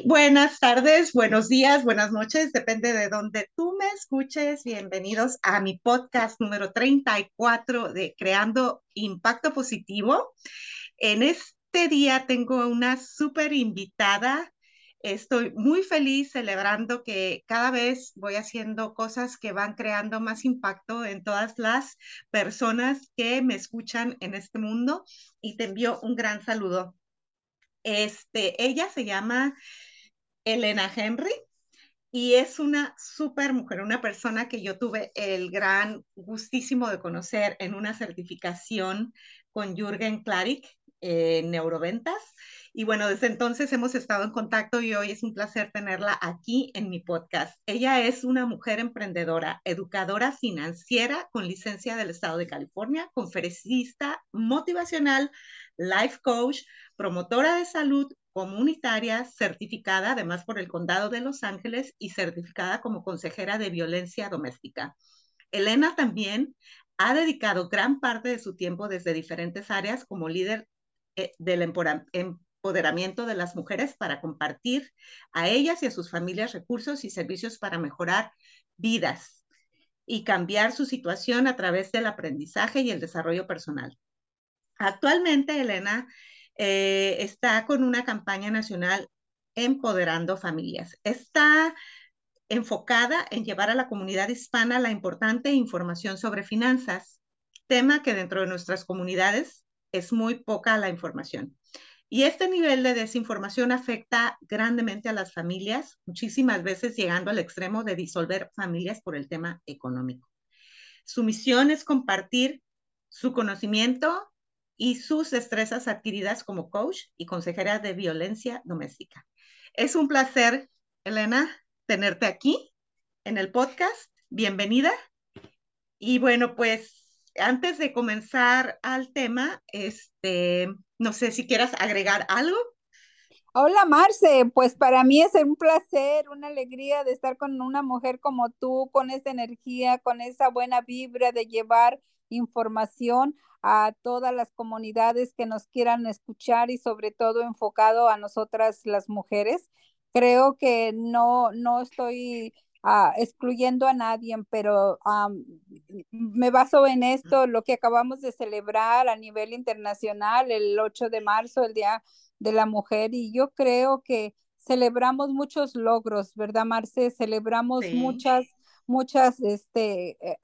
Buenas tardes, buenos días, buenas noches, depende de donde tú me escuches. Bienvenidos a mi podcast número 34 de Creando Impacto Positivo. En este día tengo una súper invitada. Estoy muy feliz celebrando que cada vez voy haciendo cosas que van creando más impacto en todas las personas que me escuchan en este mundo y te envío un gran saludo. Este, ella se llama Elena Henry y es una súper mujer, una persona que yo tuve el gran gustísimo de conocer en una certificación con Jürgen Klarik en neuroventas. Y bueno, desde entonces hemos estado en contacto y hoy es un placer tenerla aquí en mi podcast. Ella es una mujer emprendedora, educadora financiera con licencia del Estado de California, conferencista motivacional, life coach, promotora de salud comunitaria, certificada además por el Condado de Los Ángeles y certificada como consejera de violencia doméstica. Elena también ha dedicado gran parte de su tiempo desde diferentes áreas como líder eh, del empoderamiento de las mujeres para compartir a ellas y a sus familias recursos y servicios para mejorar vidas y cambiar su situación a través del aprendizaje y el desarrollo personal. Actualmente, Elena eh, está con una campaña nacional empoderando familias. Está enfocada en llevar a la comunidad hispana la importante información sobre finanzas, tema que dentro de nuestras comunidades es muy poca la información. Y este nivel de desinformación afecta grandemente a las familias, muchísimas veces llegando al extremo de disolver familias por el tema económico. Su misión es compartir su conocimiento y sus destrezas adquiridas como coach y consejera de violencia doméstica. Es un placer, Elena, tenerte aquí en el podcast. Bienvenida. Y bueno, pues antes de comenzar al tema, este, no sé si quieras agregar algo. Hola Marce, pues para mí es un placer, una alegría de estar con una mujer como tú, con esa energía, con esa buena vibra de llevar información a todas las comunidades que nos quieran escuchar y sobre todo enfocado a nosotras las mujeres. Creo que no, no estoy ah, excluyendo a nadie, pero me baso en esto, lo que acabamos de celebrar a nivel internacional el 8 de marzo, el Día de la Mujer, y yo creo que celebramos muchos logros, ¿verdad, Marce? Celebramos muchas muchas este, eh,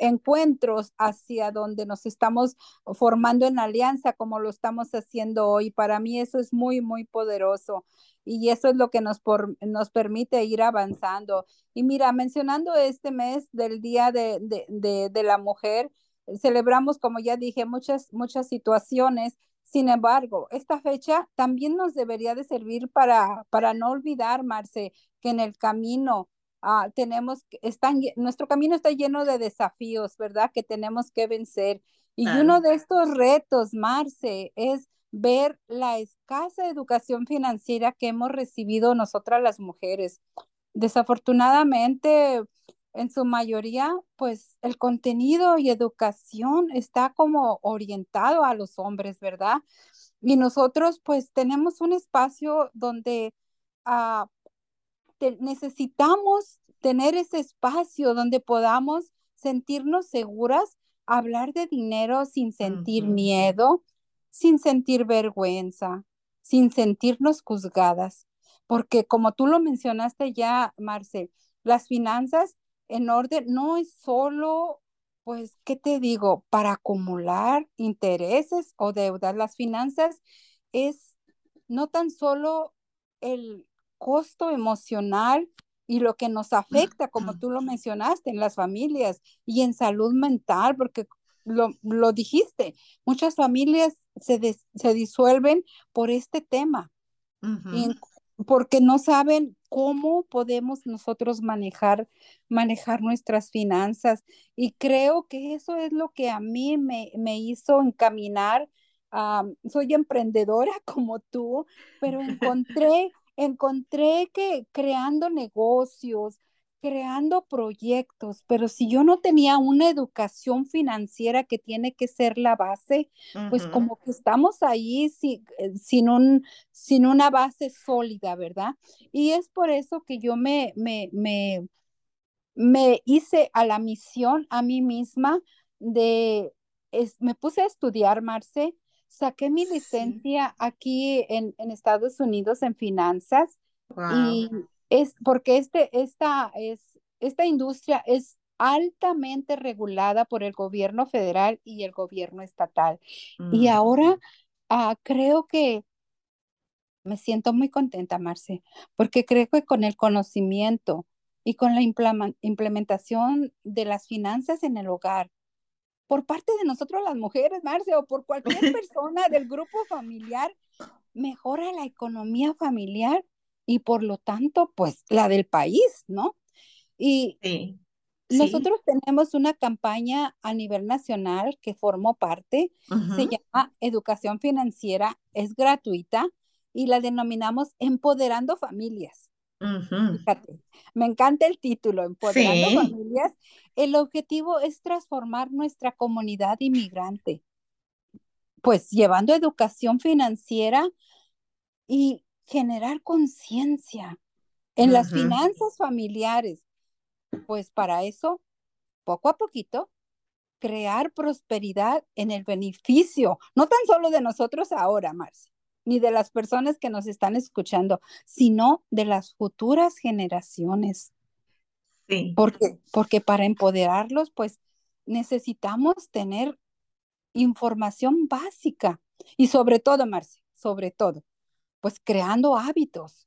encuentros hacia donde nos estamos formando en alianza como lo estamos haciendo hoy. Para mí eso es muy, muy poderoso y eso es lo que nos, por, nos permite ir avanzando. Y mira, mencionando este mes del Día de, de, de, la Mujer, celebramos, como ya dije, muchas, muchas situaciones. Sin embargo, esta fecha también nos debería de servir para, para no olvidar, Marce, que en el camino Ah, tenemos, están, nuestro camino está lleno de desafíos, ¿verdad? Que tenemos que vencer. Y uno de estos retos, Marce, es ver la escasa educación financiera que hemos recibido nosotras las mujeres. Desafortunadamente, en su mayoría, pues el contenido y educación está como orientado a los hombres, ¿verdad? Y nosotros pues tenemos un espacio donde uh, necesitamos tener ese espacio donde podamos sentirnos seguras, hablar de dinero sin sentir miedo, sin sentir vergüenza, sin sentirnos juzgadas. Porque como tú lo mencionaste ya, Marce, las finanzas en orden no es solo, pues, ¿qué te digo? Para acumular intereses o deudas. Las finanzas es no tan solo el costo emocional y lo que nos afecta, como tú lo mencionaste, en las familias y en salud mental, porque lo, lo dijiste, muchas familias se, se disuelven por este tema, porque no saben cómo podemos nosotros manejar, manejar nuestras finanzas. Y creo que eso es lo que a mí me, me hizo encaminar. soy emprendedora como tú, pero encontré encontré que creando negocios, creando proyectos, pero si yo no tenía una educación financiera que tiene que ser la base, pues como que estamos ahí eh, sin, un, sin una base sólida, ¿verdad? Y es por eso que yo me, me, me, me hice a la misión a mí misma de, me puse a estudiar, Marce, saqué mi licencia aquí en, en, Estados Unidos en finanzas y es porque este, esta, es, esta industria es altamente regulada por el gobierno federal y el gobierno estatal. Y mm. ahora ah, creo que me siento muy contenta, Marce, porque creo que con el conocimiento y con la implementación de las finanzas en el hogar, por parte de nosotros las mujeres, Marce, o por cualquier persona del grupo familiar, mejora la economía familiar y por lo tanto, pues la del país, ¿no? Y nosotros tenemos una campaña a nivel nacional que formó parte, se llama Educación Financiera, es gratuita y la denominamos Empoderando Familias. Fíjate, me encanta el título, Empoderando Familias. El objetivo es transformar nuestra comunidad inmigrante, pues llevando educación financiera y generar conciencia en las finanzas familiares. Pues para eso, poco a poquito, crear prosperidad en el beneficio, no tan solo de nosotros ahora, Marcia, ni de las personas que nos están escuchando, sino de las futuras generaciones. Sí. Porque, porque para empoderarlos, pues necesitamos tener información básica y sobre todo, Marcia, sobre todo, pues creando hábitos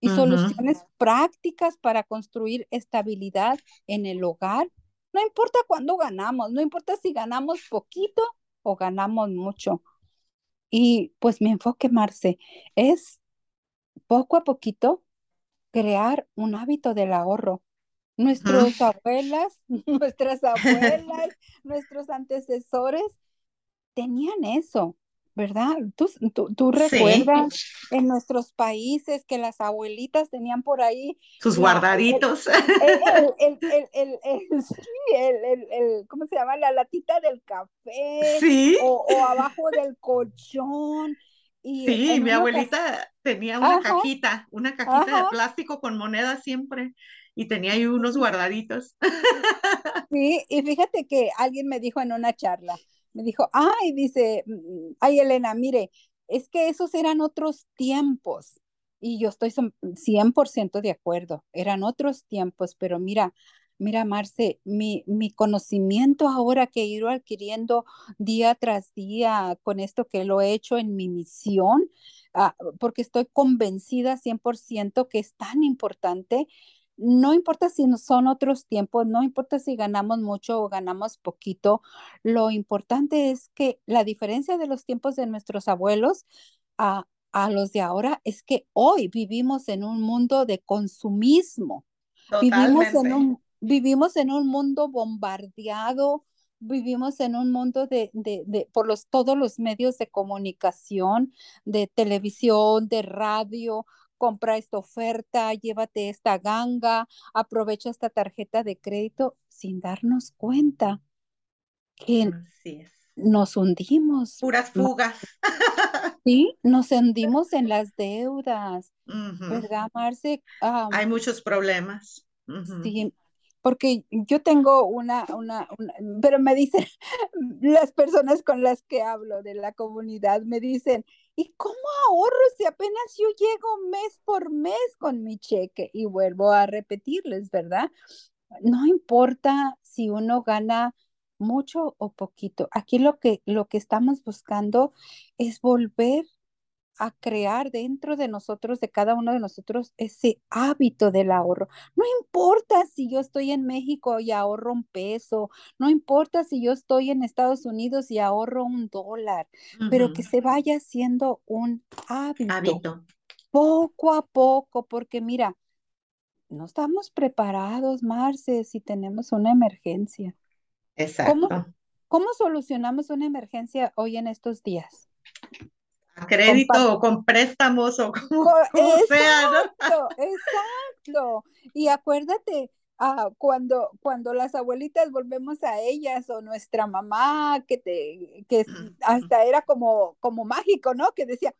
y soluciones prácticas para construir estabilidad en el hogar. No importa cuándo ganamos, no importa si ganamos poquito o ganamos mucho. Y pues mi enfoque, Marce, es poco a poquito crear un hábito del ahorro. Nuestros abuelas, nuestras abuelas, nuestros antecesores tenían eso. ¿Verdad? Tú, tú, recuerdas en nuestros países que las abuelitas tenían por ahí sus guardaditos. El, el, el, ¿cómo se llama? La latita del café. Sí. O, abajo del colchón. Y sí, mi abuelita tenía una cajita, una cajita de plástico con monedas siempre y tenía ahí unos guardaditos. Sí, y fíjate que alguien me dijo en una charla, me dijo, ay, dice, mm, ay, Elena, mire, es que esos eran otros tiempos. Y yo estoy 100% de acuerdo, eran otros tiempos, pero mira, mira, Marce, mi, mi conocimiento ahora que he ido adquiriendo día tras día con esto que lo he hecho en mi misión, ah, porque estoy convencida 100% que es tan importante no importa si son otros tiempos, no importa si ganamos mucho o ganamos poquito, lo importante es que la diferencia de los tiempos de nuestros abuelos a, los de ahora es que hoy vivimos en un mundo de consumismo. Vivimos en un, vivimos en un mundo bombardeado, vivimos en un mundo de, de, de, por los, todos los medios de comunicación, de televisión, de radio, compra esta oferta, llévate esta ganga, aprovecha esta tarjeta de crédito sin darnos cuenta que nos hundimos. Puras fugas. Sí, nos hundimos en las deudas, ¿verdad, Marce? Hay muchos problemas. Sí, porque yo tengo una, una, pero me dicen, las personas con las que hablo de la comunidad me dicen, ¿y cómo ahorro si apenas yo llego mes por mes con mi cheque? Y vuelvo a repetirles, ¿verdad? No importa si uno gana mucho o poquito. Aquí lo que, lo que estamos buscando es volver a crear dentro de nosotros, de cada uno de nosotros, ese hábito del ahorro. No importa si yo estoy en México y ahorro un peso, no importa si yo estoy en Estados Unidos y ahorro un dólar, pero que se vaya haciendo un hábito, poco a poco, porque mira, no estamos preparados, Marce, si tenemos una emergencia. Exacto. ¿Cómo solucionamos una emergencia hoy en estos días? Crédito o con préstamos o como, sea, ¿no? Exacto. Y acuérdate ah, cuando, cuando las abuelitas volvemos a ellas o nuestra mamá, que, te, que hasta era como, como mágico, ¿no? Que decía,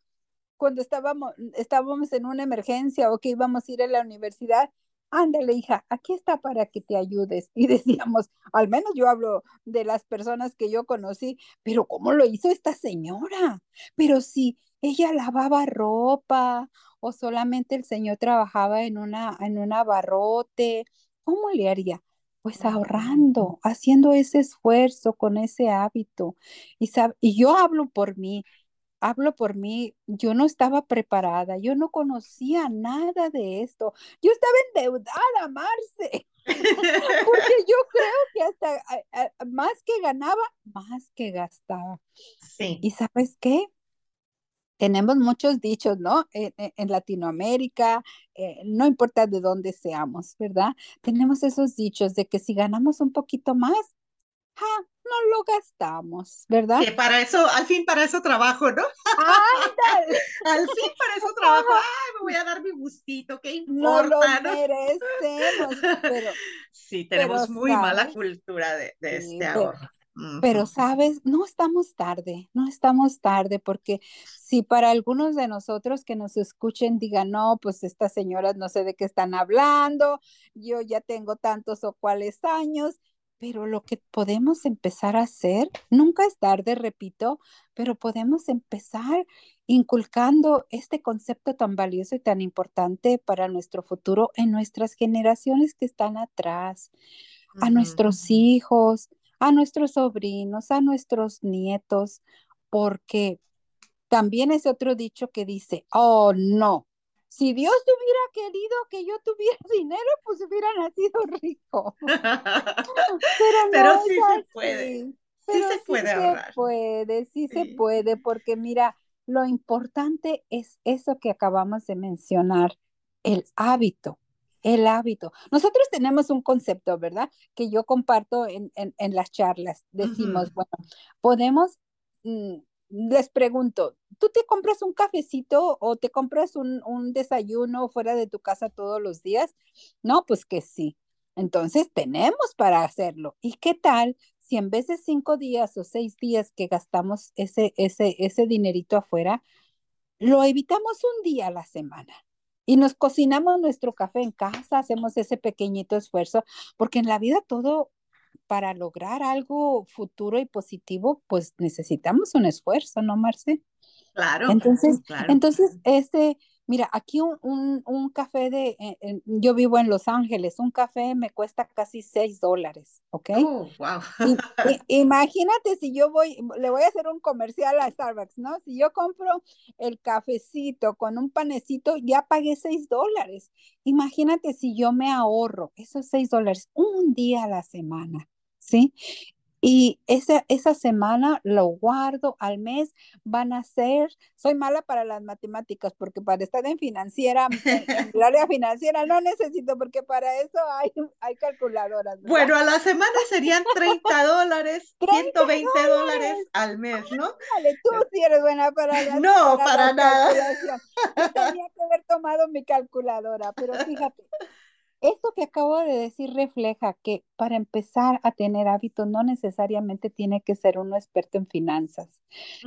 cuando estábamos, estábamos en una emergencia o que íbamos a ir a la universidad, ándale, hija, aquí está para que te ayudes. Y decíamos, al menos yo hablo de las personas que yo conocí, pero ¿cómo lo hizo esta señora? Pero si ella lavaba ropa o solamente el señor trabajaba en una, en un abarrote, ¿cómo le haría? Pues ahorrando, haciendo ese esfuerzo con ese hábito. Y, y yo hablo por mí, hablo por mí, yo no estaba preparada, yo no conocía nada de esto. Yo estaba endeudada, Marce, porque yo creo que hasta más que ganaba, más que gastaba. Sí. ¿Y sabes qué? Tenemos muchos dichos, ¿no? En, Latinoamérica, eh, no importa de dónde seamos, ¿verdad? Tenemos esos dichos de que si ganamos un poquito más, no lo gastamos, ¿verdad? Que para eso, al fin para eso trabajo, ¿no? al fin para eso trabajo. Ay, me voy a dar mi gustito, qué importa. No lo merecemos, pero... Sí, tenemos muy mala cultura de, este ahorro. Pero, sabes, no estamos tarde, no estamos tarde, porque si para algunos de nosotros que nos escuchen digan, no, pues estas señoras no sé de qué están hablando, yo ya tengo tantos o cuales años, pero lo que podemos empezar a hacer, nunca es tarde, repito, pero podemos empezar inculcando este concepto tan valioso y tan importante para nuestro futuro en nuestras generaciones que están atrás, a nuestros hijos, a nuestros sobrinos, a nuestros nietos, porque también es otro dicho que dice, oh no, si Dios hubiera querido que yo tuviera dinero, pues hubiera nacido rico. Pero, no sí se puede. sí se puede ahorrar. Se puede, sí, se puede, porque mira, lo importante es eso que acabamos de mencionar, el hábito. El hábito. Nosotros tenemos un concepto, ¿verdad? Que yo comparto en, las charlas. Decimos, bueno, podemos mm, les pregunto, ¿tú te compras un cafecito o te compras un, desayuno fuera de tu casa todos los días? No, pues que sí. Entonces tenemos para hacerlo. ¿Y qué tal si en vez de cinco días o seis días que gastamos ese, ese, ese dinerito afuera, lo evitamos un día a la semana? Y nos cocinamos nuestro café en casa, hacemos ese pequeñito esfuerzo, porque en la vida todo para lograr algo futuro y positivo, pues necesitamos un esfuerzo, ¿no, Marce? Claro. Entonces, entonces este, mira, aquí un, un, café de, eh, yo vivo en Los Ángeles, un café me cuesta casi seis dólares, ¿ok? Oh, wow. imagínate si yo voy, le voy a hacer un comercial a Starbucks, ¿no? Si yo compro el cafecito con un panecito, ya pagué seis dólares. Imagínate si yo me ahorro esos seis dólares un día a la semana. ¿Sí? Y esa, esa semana lo guardo al mes, van a ser, soy mala para las matemáticas porque para estar en financiera, en, el área financiera no necesito porque para eso hay, hay calculadoras. Bueno, a la semana serían 30 dólares, 120 dólares al mes, ¿no? Vale, tú sí eres buena para la No, para, nada. Yo tenía que haber tomado mi calculadora, pero fíjate, esto que acabo de decir refleja que para empezar a tener hábitos no necesariamente tiene que ser uno experto en finanzas,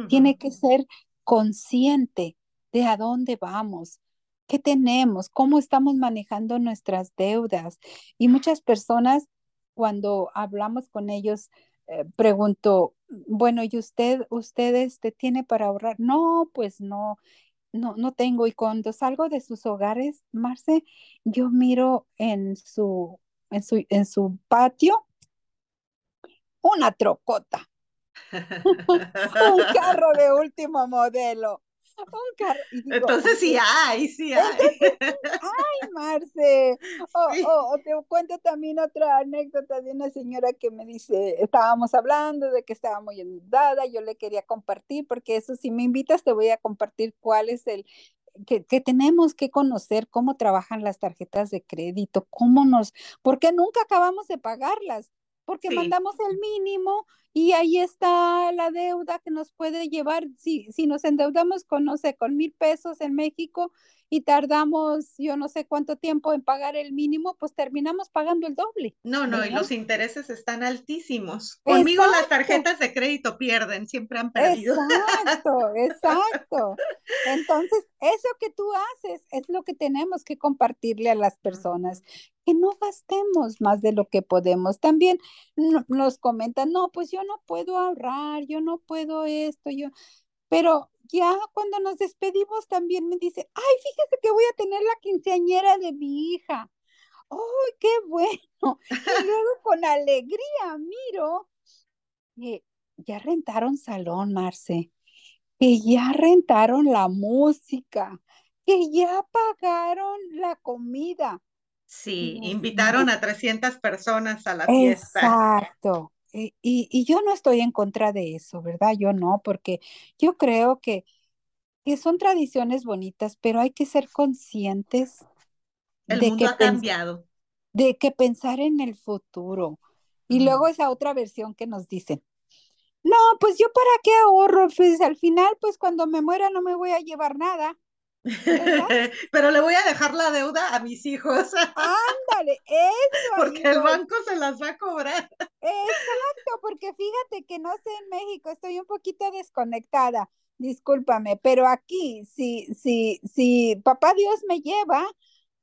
tiene que ser consciente de a dónde vamos, qué tenemos, cómo estamos manejando nuestras deudas. Y muchas personas, cuando hablamos con ellos, eh, pregunto, bueno, ¿y usted, usted este, tiene para ahorrar? No, pues no no, no tengo. Y cuando salgo de sus hogares, Marce, yo miro en su, en su, en su patio una trocota. un carro de último modelo. Entonces sí hay, sí hay. ay, Marce. O, te cuento también otra anécdota de una señora que me dice, estábamos hablando de que estaba muy endeudada, yo le quería compartir, porque eso si me invitas te voy a compartir cuál es el, que, que, tenemos que conocer cómo trabajan las tarjetas de crédito, cómo nos, porque nunca acabamos de pagarlas porque mandamos el mínimo y ahí está la deuda que nos puede llevar, si, si nos endeudamos con, no sé, con mil pesos en México y tardamos yo no sé cuánto tiempo en pagar el mínimo, pues terminamos pagando el doble. No, no, y los intereses están altísimos. Conmigo las tarjetas de crédito pierden, siempre han perdido. Exacto, exacto. Entonces, eso que tú haces es lo que tenemos que compartirle a las personas, que no gastemos más de lo que podemos. También nos comentan, no, pues yo no puedo ahorrar, yo no puedo esto, yo, pero ya cuando nos despedimos también me dice, ay, fíjese que voy a tener la quinceañera de mi hija. ¡ay, qué bueno! Y luego con alegría miro que ya rentaron salón, Marce, que ya rentaron la música, que ya pagaron la comida. Sí, invitaron a 300 personas a la fiesta. Exacto. Eh, y, yo no estoy en contra de eso, ¿verdad? Yo no, porque yo creo que, que son tradiciones bonitas, pero hay que ser conscientes el de mundo que ha cambiado. De que pensar en el futuro. Y luego esa otra versión que nos dicen, no, pues yo para qué ahorro, pues al final, pues cuando me muera no me voy a llevar nada. Pero le voy a dejar la deuda a mis hijos. Ándale, eso. Porque el banco se las va a cobrar. Exacto, porque fíjate que no sé en México, estoy un poquito desconectada, discúlpame, pero aquí, si, si, si papá Dios me lleva,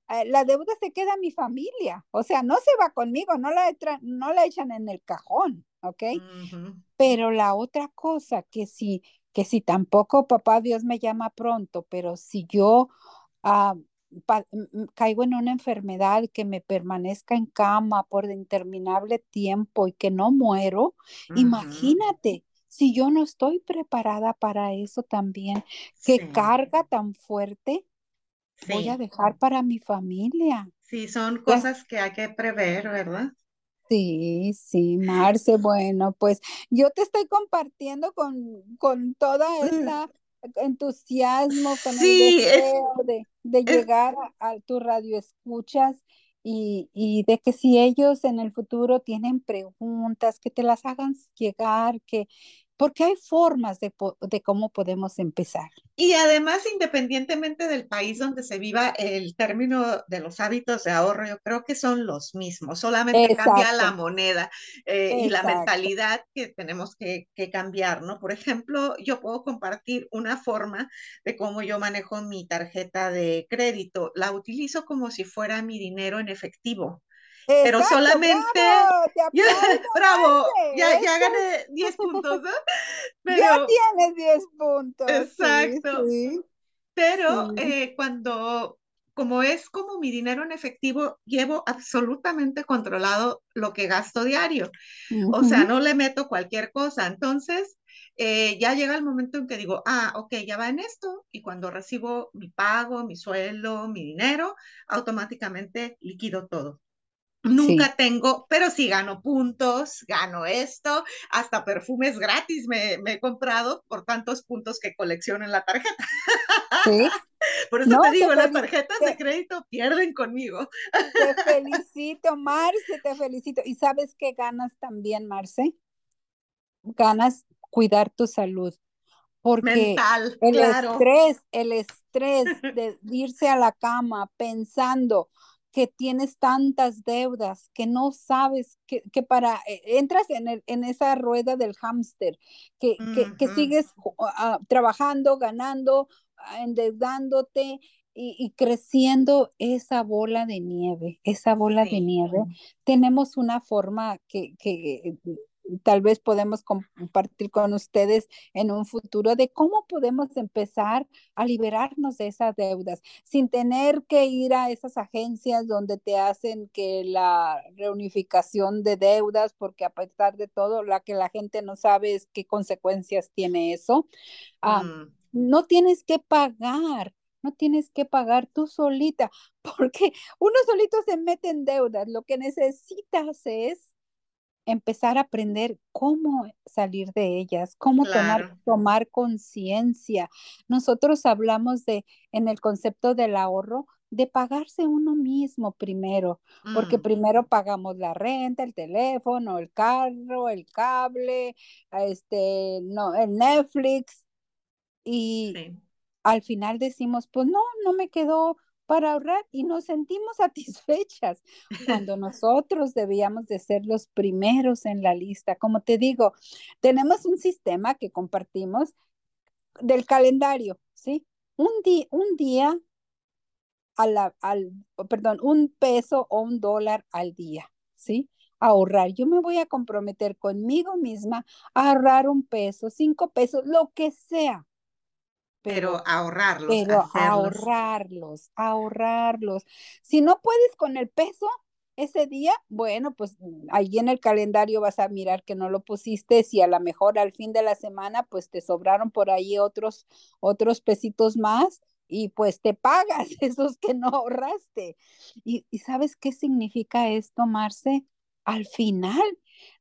eh, la deuda se queda a mi familia, o sea, no se va conmigo, no la, no la echan en el cajón, ¿ok? Pero la otra cosa, que si que si tampoco papá Dios me llama pronto, pero si yo ah, caigo en una enfermedad que me permanezca en cama por interminable tiempo y que no muero, imagínate. Si yo no estoy preparada para eso también, qué carga tan fuerte voy a dejar para mi familia. Sí, son cosas que hay que prever, ¿verdad? Sí, sí, Marce, bueno, pues yo te estoy compartiendo con, con toda mm. esta entusiasmo, con el deseo de, de llegar a, tu radio escuchas y, y, de que si ellos en el futuro tienen preguntas, que te las hagan llegar, que, porque hay formas de, de, cómo podemos empezar. Y además, independientemente del país donde se viva, el término de los hábitos de ahorro, yo creo que son los mismos, solamente cambia la moneda eh, y la mentalidad que tenemos que, que, cambiar, ¿no? Por ejemplo, yo puedo compartir una forma de cómo yo manejo mi tarjeta de crédito. La utilizo como si fuera mi dinero en efectivo pero solamente... Bravo, ya, ya, gané 10 puntos, ¿no? ya tienes 10 puntos. Exacto. Pero eh, cuando, como es como mi dinero en efectivo, llevo absolutamente controlado lo que gasto diario. O sea, no le meto cualquier cosa. Entonces, eh, ya llega el momento en que digo, ah, ok, ya va en esto, y cuando recibo mi pago, mi sueldo, mi dinero, automáticamente liquido todo. Nunca tengo, pero sí gano puntos, gano esto, hasta perfumes gratis me, he comprado por tantos puntos que colecciono en la tarjeta. ¿Sí? Por eso te digo, las tarjetas de crédito pierden conmigo. Te felicito, Marce, te felicito. ¿Y sabes qué ganas también, Marce? Ganas cuidar tu salud. Porque Mental, el estrés, el estrés de irse a la cama pensando, que tienes tantas deudas, que no sabes que, que para, eh, entras en, el, en esa rueda del hámster, que, que, sigues ah, trabajando, ganando, ah, endeudándote y, y, creciendo esa bola de nieve, esa bola de nieve. Tenemos una forma que, que tal vez podemos compartir con ustedes en un futuro de cómo podemos empezar a liberarnos de esas deudas sin tener que ir a esas agencias donde te hacen que la reunificación de deudas, porque a pesar de todo, la que la gente no sabe es qué consecuencias tiene eso. Ah, mm. No tienes que pagar no tienes que pagar tú solita, porque uno solito se mete en deudas. Lo que necesitas es empezar a aprender cómo salir de ellas, cómo tomar, tomar conciencia. Nosotros hablamos de, en el concepto del ahorro, de pagarse uno mismo primero, porque Mm, primero pagamos la renta, el teléfono, el carro, el cable, este, no, el Netflix, y sí. al final decimos, pues no, no me quedó para ahorrar y nos sentimos satisfechas cuando nosotros debíamos de ser los primeros en la lista. Como te digo, tenemos un sistema que compartimos del calendario, ¿sí? Un, día un día a al, perdón, un peso o un dólar al día, ¿sí? ahorrar. Yo me voy a comprometer conmigo misma a ahorrar un peso, cinco pesos, lo que sea, Pero ahorrarlos, pero hacerlos. ahorrarlos, ahorrarlos. Si no puedes con el peso ese día, bueno, pues ahí en el calendario vas a mirar que no lo pusiste, si a lo mejor al fin de la semana pues te sobraron por ahí otros otros pesitos más y pues te pagas esos que no ahorraste. ¿Y, y sabes qué significa esto, Marce? Al final,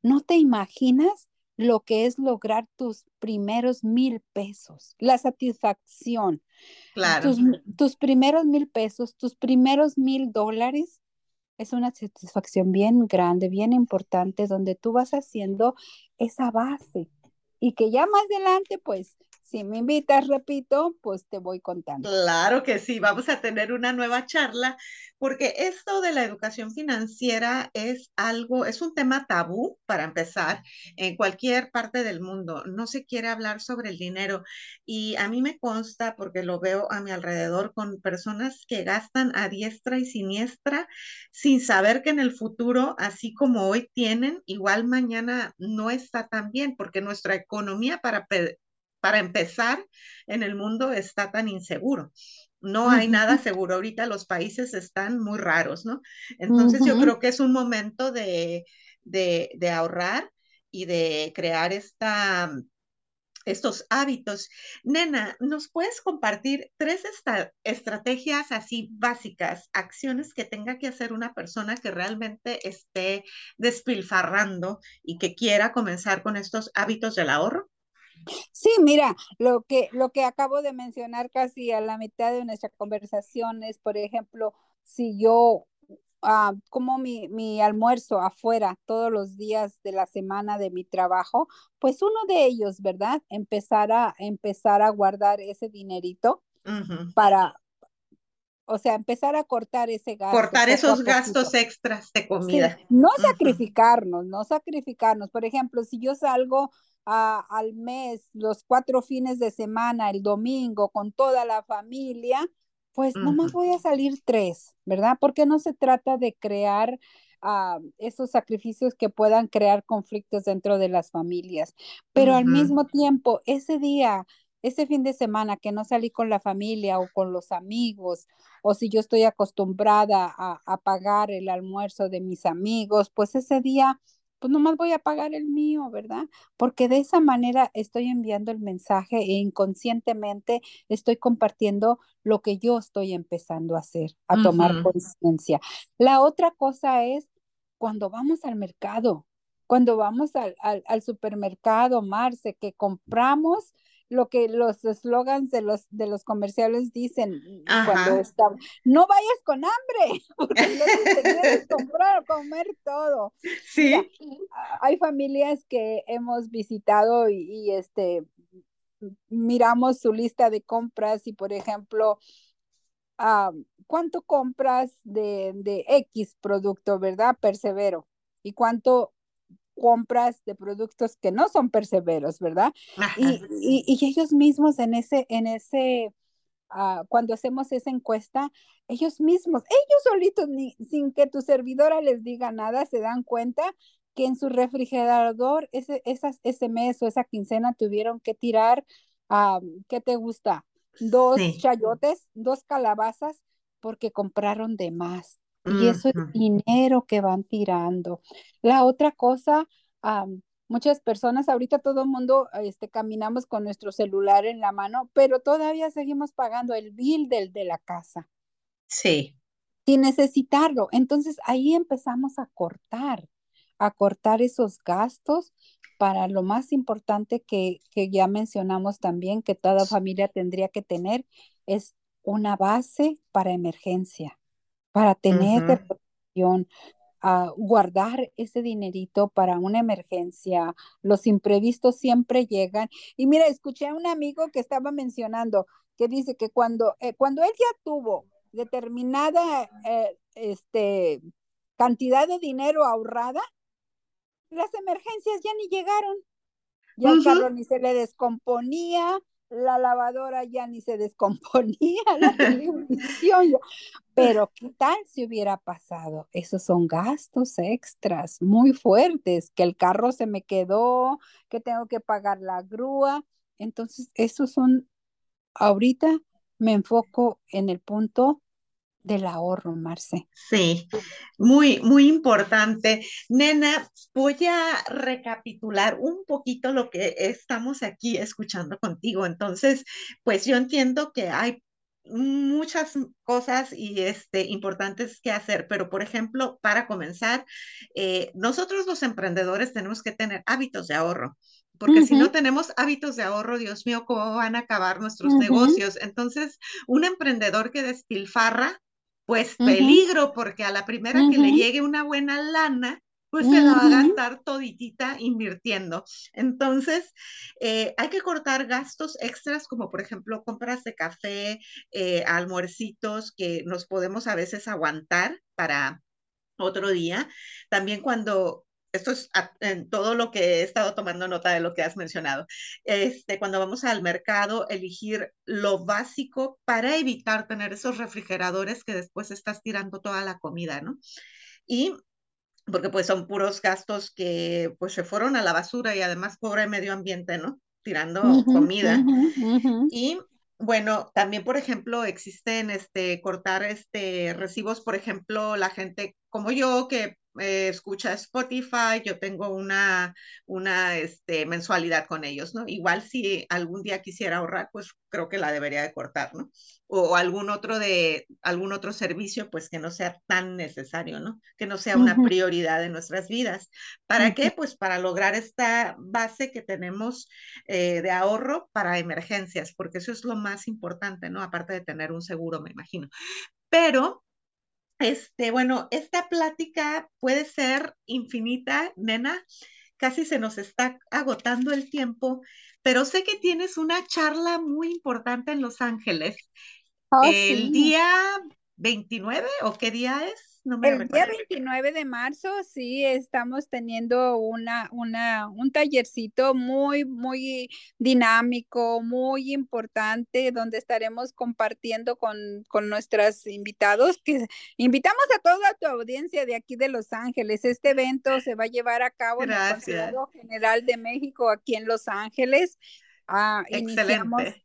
¿no te imaginas lo que es lograr tus primeros mil pesos? La satisfacción tus, Claro. tus primeros mil pesos, tus primeros mil dólares, es una satisfacción bien grande, bien importante, donde tú vas haciendo esa base y que ya más adelante, pues, si me invitas, repito, pues te voy contando. Claro que sí, vamos a tener una nueva charla, porque esto de la educación financiera es algo, es un tema tabú para empezar en cualquier parte del mundo. No se quiere hablar sobre el dinero y a mí me consta, porque lo veo a mi alrededor con personas que gastan a diestra y siniestra sin saber que en el futuro, así como hoy tienen, igual mañana no está tan bien, porque nuestra economía para para empezar, en el mundo está tan inseguro. No hay nada seguro. Ahorita los países están muy raros, ¿no? Entonces yo creo que es un momento de, de, de ahorrar y de crear esta, estos hábitos. Nena, ¿nos puedes compartir tres esta- estrategias así básicas, acciones que tenga que hacer una persona que realmente esté despilfarrando y que quiera comenzar con estos hábitos del ahorro? Sí, mira, lo que, lo que acabo de mencionar casi a la mitad de nuestra conversación es, por ejemplo, si yo ah, como mi, mi almuerzo afuera todos los días de la semana de mi trabajo, pues uno de ellos, ¿verdad? Empezar a, empezar a guardar ese dinerito para, o sea, empezar a cortar ese gasto cortar esos gastos extras de Sí, comida. no sacrificarnos, no sacrificarnos. Por ejemplo, si yo salgo a- al mes, los cuatro fines de semana, el domingo, con toda la familia, pues nomás ujú, voy a salir tres, ¿verdad? Porque no se trata de crear ah, esos sacrificios que puedan crear conflictos dentro de las familias. Pero al mismo tiempo, ese día, ese fin de semana que no salí con la familia o con los amigos, o si yo estoy acostumbrada a, a pagar el almuerzo de mis amigos, pues ese día, pues nomás voy a pagar el mío, ¿verdad? Porque de esa manera estoy enviando el mensaje e inconscientemente estoy compartiendo lo que yo estoy empezando a hacer, a tomar conciencia. La otra cosa es cuando vamos al mercado, cuando vamos al, al, al supermercado, Marce, que compramos lo que los eslogans de los, de los comerciales dicen cuando Ajá. está, no vayas con hambre, porque entonces te quieres comprar comer todo. Mira, Sí. hay familias que hemos visitado y, y este, miramos su lista de compras y, por ejemplo, ah, ¿cuánto compras de, de X producto, verdad? Persevero. ¿Y cuánto compras de productos que no son perseveros, ¿verdad? Y, y, y ellos mismos en ese, en ese, uh, cuando hacemos esa encuesta, ellos mismos, ellos solitos, ni, sin que tu servidora les diga nada, se dan cuenta que en su refrigerador ese, esas, ese mes o esa quincena tuvieron que tirar, uh, ¿qué te gusta? Dos Sí. chayotes, dos calabazas, porque compraron de más. Y eso es dinero que van tirando. La otra cosa, um, muchas personas, ahorita todo el mundo este, caminamos con nuestro celular en la mano, pero todavía seguimos pagando el bill del, de la casa Sí. sin necesitarlo. Entonces ahí empezamos a cortar, a cortar esos gastos para lo más importante que, que ya mencionamos también, que toda familia tendría que tener, es una base para emergencia, para tener de protección, a guardar ese dinerito para una emergencia. Los imprevistos siempre llegan. Y mira, escuché a un amigo que estaba mencionando que dice que cuando, eh, cuando él ya tuvo determinada eh, este, cantidad de dinero ahorrada, las emergencias ya ni llegaron. Ya el carro ni se le descomponía, la lavadora ya ni se descomponía, la televisión. Pero ¿qué tal si hubiera pasado? Esos son gastos extras muy fuertes, que el carro se me quedó, que tengo que pagar la grúa. Entonces, esos son, ahorita me enfoco en el punto del ahorro, Marce. Sí, muy, muy importante. Nena, voy a recapitular un poquito lo que estamos aquí escuchando contigo. Entonces, pues yo entiendo que hay muchas cosas y este, importantes que hacer, pero por ejemplo, para comenzar, eh, nosotros los emprendedores tenemos que tener hábitos de ahorro porque si no tenemos hábitos de ahorro, Dios mío, ¿cómo van a acabar nuestros negocios? Entonces, un emprendedor que despilfarra, pues peligro, porque a la primera que le llegue una buena lana, pues se la va a gastar toditita invirtiendo. Entonces, eh, hay que cortar gastos extras, como por ejemplo compras de café, eh, almuercitos que nos podemos a veces aguantar para otro día. También cuando esto es en todo lo que he estado tomando nota de lo que has mencionado. Este, cuando vamos al mercado, elegir lo básico para evitar tener esos refrigeradores que después estás tirando toda la comida, ¿no? Y porque pues son puros gastos que pues se fueron a la basura y además pobre medio ambiente, ¿no? Tirando comida. Y bueno, también, por ejemplo, existen este cortar este recibos, por ejemplo, la gente como yo que eh, escucha Spotify, yo tengo una, una este, mensualidad con ellos, ¿no? Igual si algún día quisiera ahorrar, pues creo que la debería de cortar, ¿no? O, algún otro de, algún otro servicio, pues que no sea tan necesario, ¿no? Que no sea una prioridad de nuestras vidas. ¿Para qué? Pues para lograr esta base que tenemos eh, de ahorro para emergencias, porque eso es lo más importante, ¿no? Aparte de tener un seguro, me imagino. Pero este, bueno, esta plática puede ser infinita, nena. Casi se nos está agotando el tiempo, pero sé que tienes una charla muy importante en Los Ángeles. Oh, el día 29 o qué día es? El día 29 de marzo, sí, estamos teniendo una, una, un tallercito muy, muy dinámico, muy importante, donde estaremos compartiendo con, con nuestros invitados, que invitamos a toda tu audiencia de aquí de Los Ángeles. Este evento se va a llevar a cabo en el Consulado General de México aquí en Los Ángeles. Ah, Excelente.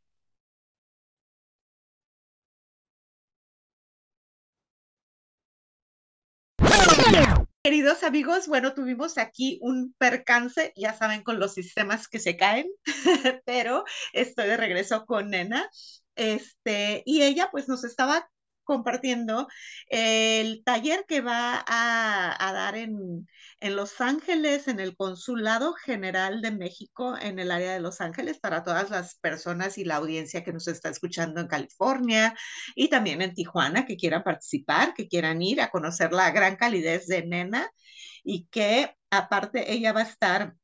Queridos amigos, bueno, tuvimos aquí un percance, ya saben, con los sistemas que se caen, pero estoy de regreso con Nena. Este, y ella pues nos estaba compartiendo el taller que va a, dar en, en, Los Ángeles, en el Consulado General de México, en el área de Los Ángeles, para todas las personas y la audiencia que nos está escuchando en California y también en Tijuana, que quieran participar, que quieran ir a conocer la gran calidez de Nena y que aparte ella va a estar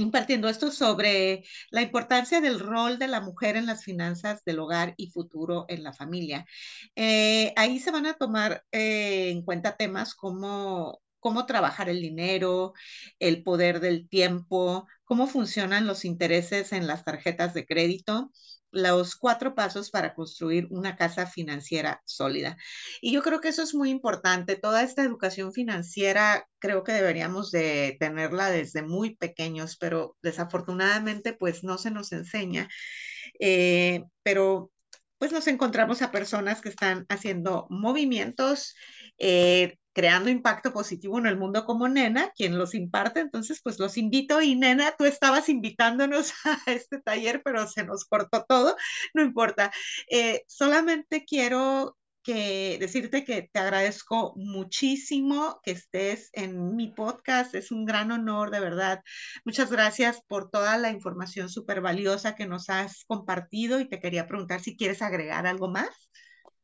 impartiendo esto sobre la importancia del rol de la mujer en las finanzas del hogar y futuro en la familia. Eh, ahí se van a tomar eh, en cuenta temas como cómo trabajar el dinero, el poder del tiempo, cómo funcionan los intereses en las tarjetas de crédito, los cuatro pasos para construir una casa financiera sólida. Y yo creo que eso es muy importante. Toda esta educación financiera creo que deberíamos de tenerla desde muy pequeños, pero desafortunadamente pues no se nos enseña. Eh, pero pues nos encontramos a personas que están haciendo movimientos eh, creando impacto positivo en el mundo como Nena, quien los imparte. Entonces, pues los invito y Nena, tú estabas invitándonos a este taller, pero se nos cortó todo, no importa. Eh, solamente quiero que decirte que te agradezco muchísimo que estés en mi podcast. Es un gran honor, de verdad. Muchas gracias por toda la información súper valiosa que nos has compartido y te quería preguntar si quieres agregar algo más.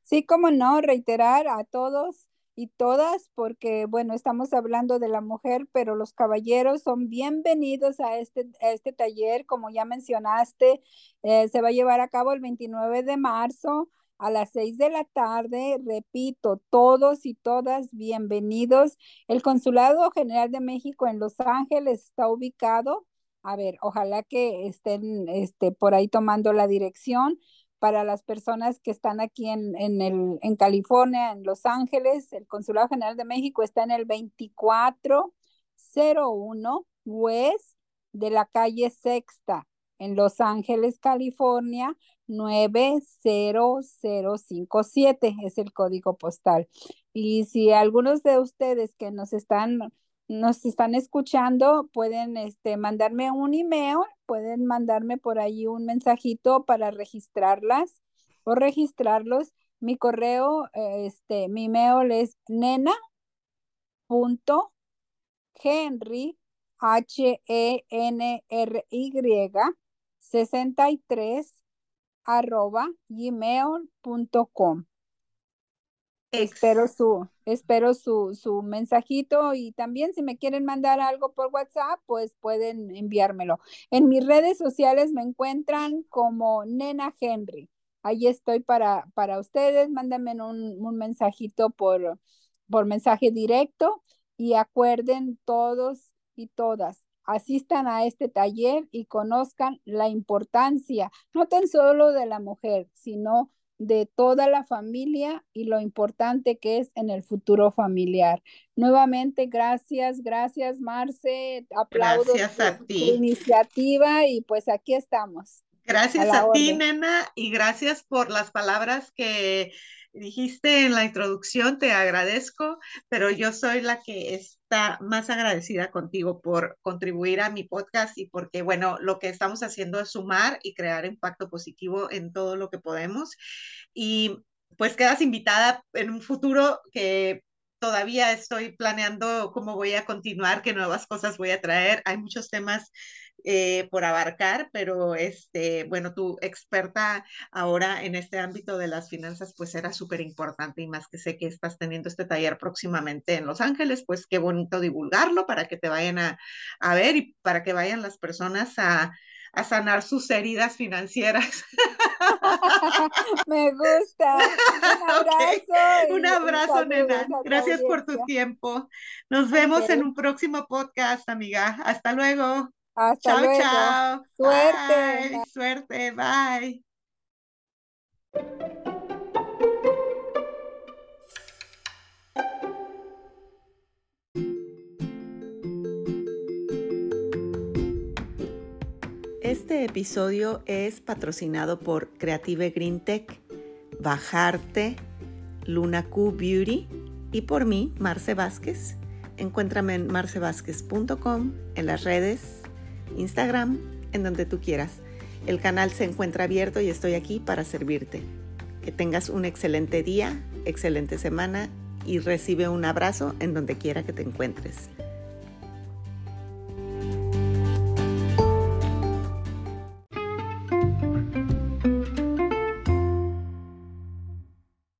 Sí, como no, reiterar a todos y todas, porque bueno, estamos hablando de la mujer, pero los caballeros son bienvenidos a este, este taller, como ya mencionaste, eh, se va a llevar a cabo el 29 de marzo a las 6 de la tarde. Repito, todos y todas bienvenidos. El Consulado General de México en Los Ángeles está ubicado. A ver, ojalá que estén este, por ahí tomando la dirección para las personas que están aquí en, el, en California, en Los Ángeles. El Consulado General de México está en el 2401 West de la calle Sexta, en Los Ángeles, California, 90057 es el código postal. Y si algunos de ustedes que nos están nos están escuchando, pueden este, mandarme un email, pueden mandarme por ahí un mensajito para registrarlas o registrarlos. Mi correo, este, mi email es nena.henry, H-E-N-R-Y, 63 arroba gmail.com. Espero su, espero su, su mensajito y también si me quieren mandar algo por WhatsApp, pues pueden enviármelo. En mis redes sociales me encuentran como Nena Henry. Ahí estoy para, para ustedes. Mándenme un, un mensajito por, por mensaje directo y acuerden todos y todas, asistan a este taller y conozcan la importancia, no tan solo de la mujer, sino de toda la familia y lo importante que es en el futuro familiar. Nuevamente, gracias, gracias Marce, aplaudo gracias a ti. iniciativa y pues aquí estamos. Gracias a, ti, nena, y gracias por las palabras que dijiste en la introducción, te agradezco, pero yo soy la que está más agradecida contigo por contribuir a mi podcast y porque, bueno, lo que estamos haciendo es sumar y crear impacto positivo en todo lo que podemos. Y pues quedas invitada en un futuro que todavía estoy planeando cómo voy a continuar, qué nuevas cosas voy a traer. Hay muchos temas eh, por abarcar, pero este, bueno, tu experta ahora en este ámbito de las finanzas, pues era súper importante y más que sé que estás teniendo este taller próximamente en Los Ángeles, pues qué bonito divulgarlo para que te vayan a, a ver y para que vayan las personas a, a sanar sus heridas financieras. Me gusta. Un abrazo. Un abrazo, nena. Gracias por tu tiempo. Nos vemos en un próximo podcast, amiga. Hasta luego. Hasta chao, luego. Chao. Suerte. Bye. Suerte. Bye. Este episodio es patrocinado por Creative Green Tech, Bajarte, Luna Q Beauty y por mí, Marce Vázquez. Encuéntrame en marcevázquez.com, en las redes, Instagram, en donde tú quieras. El canal se encuentra abierto y estoy aquí para servirte. Que tengas un excelente día, excelente semana y recibe un abrazo en donde quiera que te encuentres.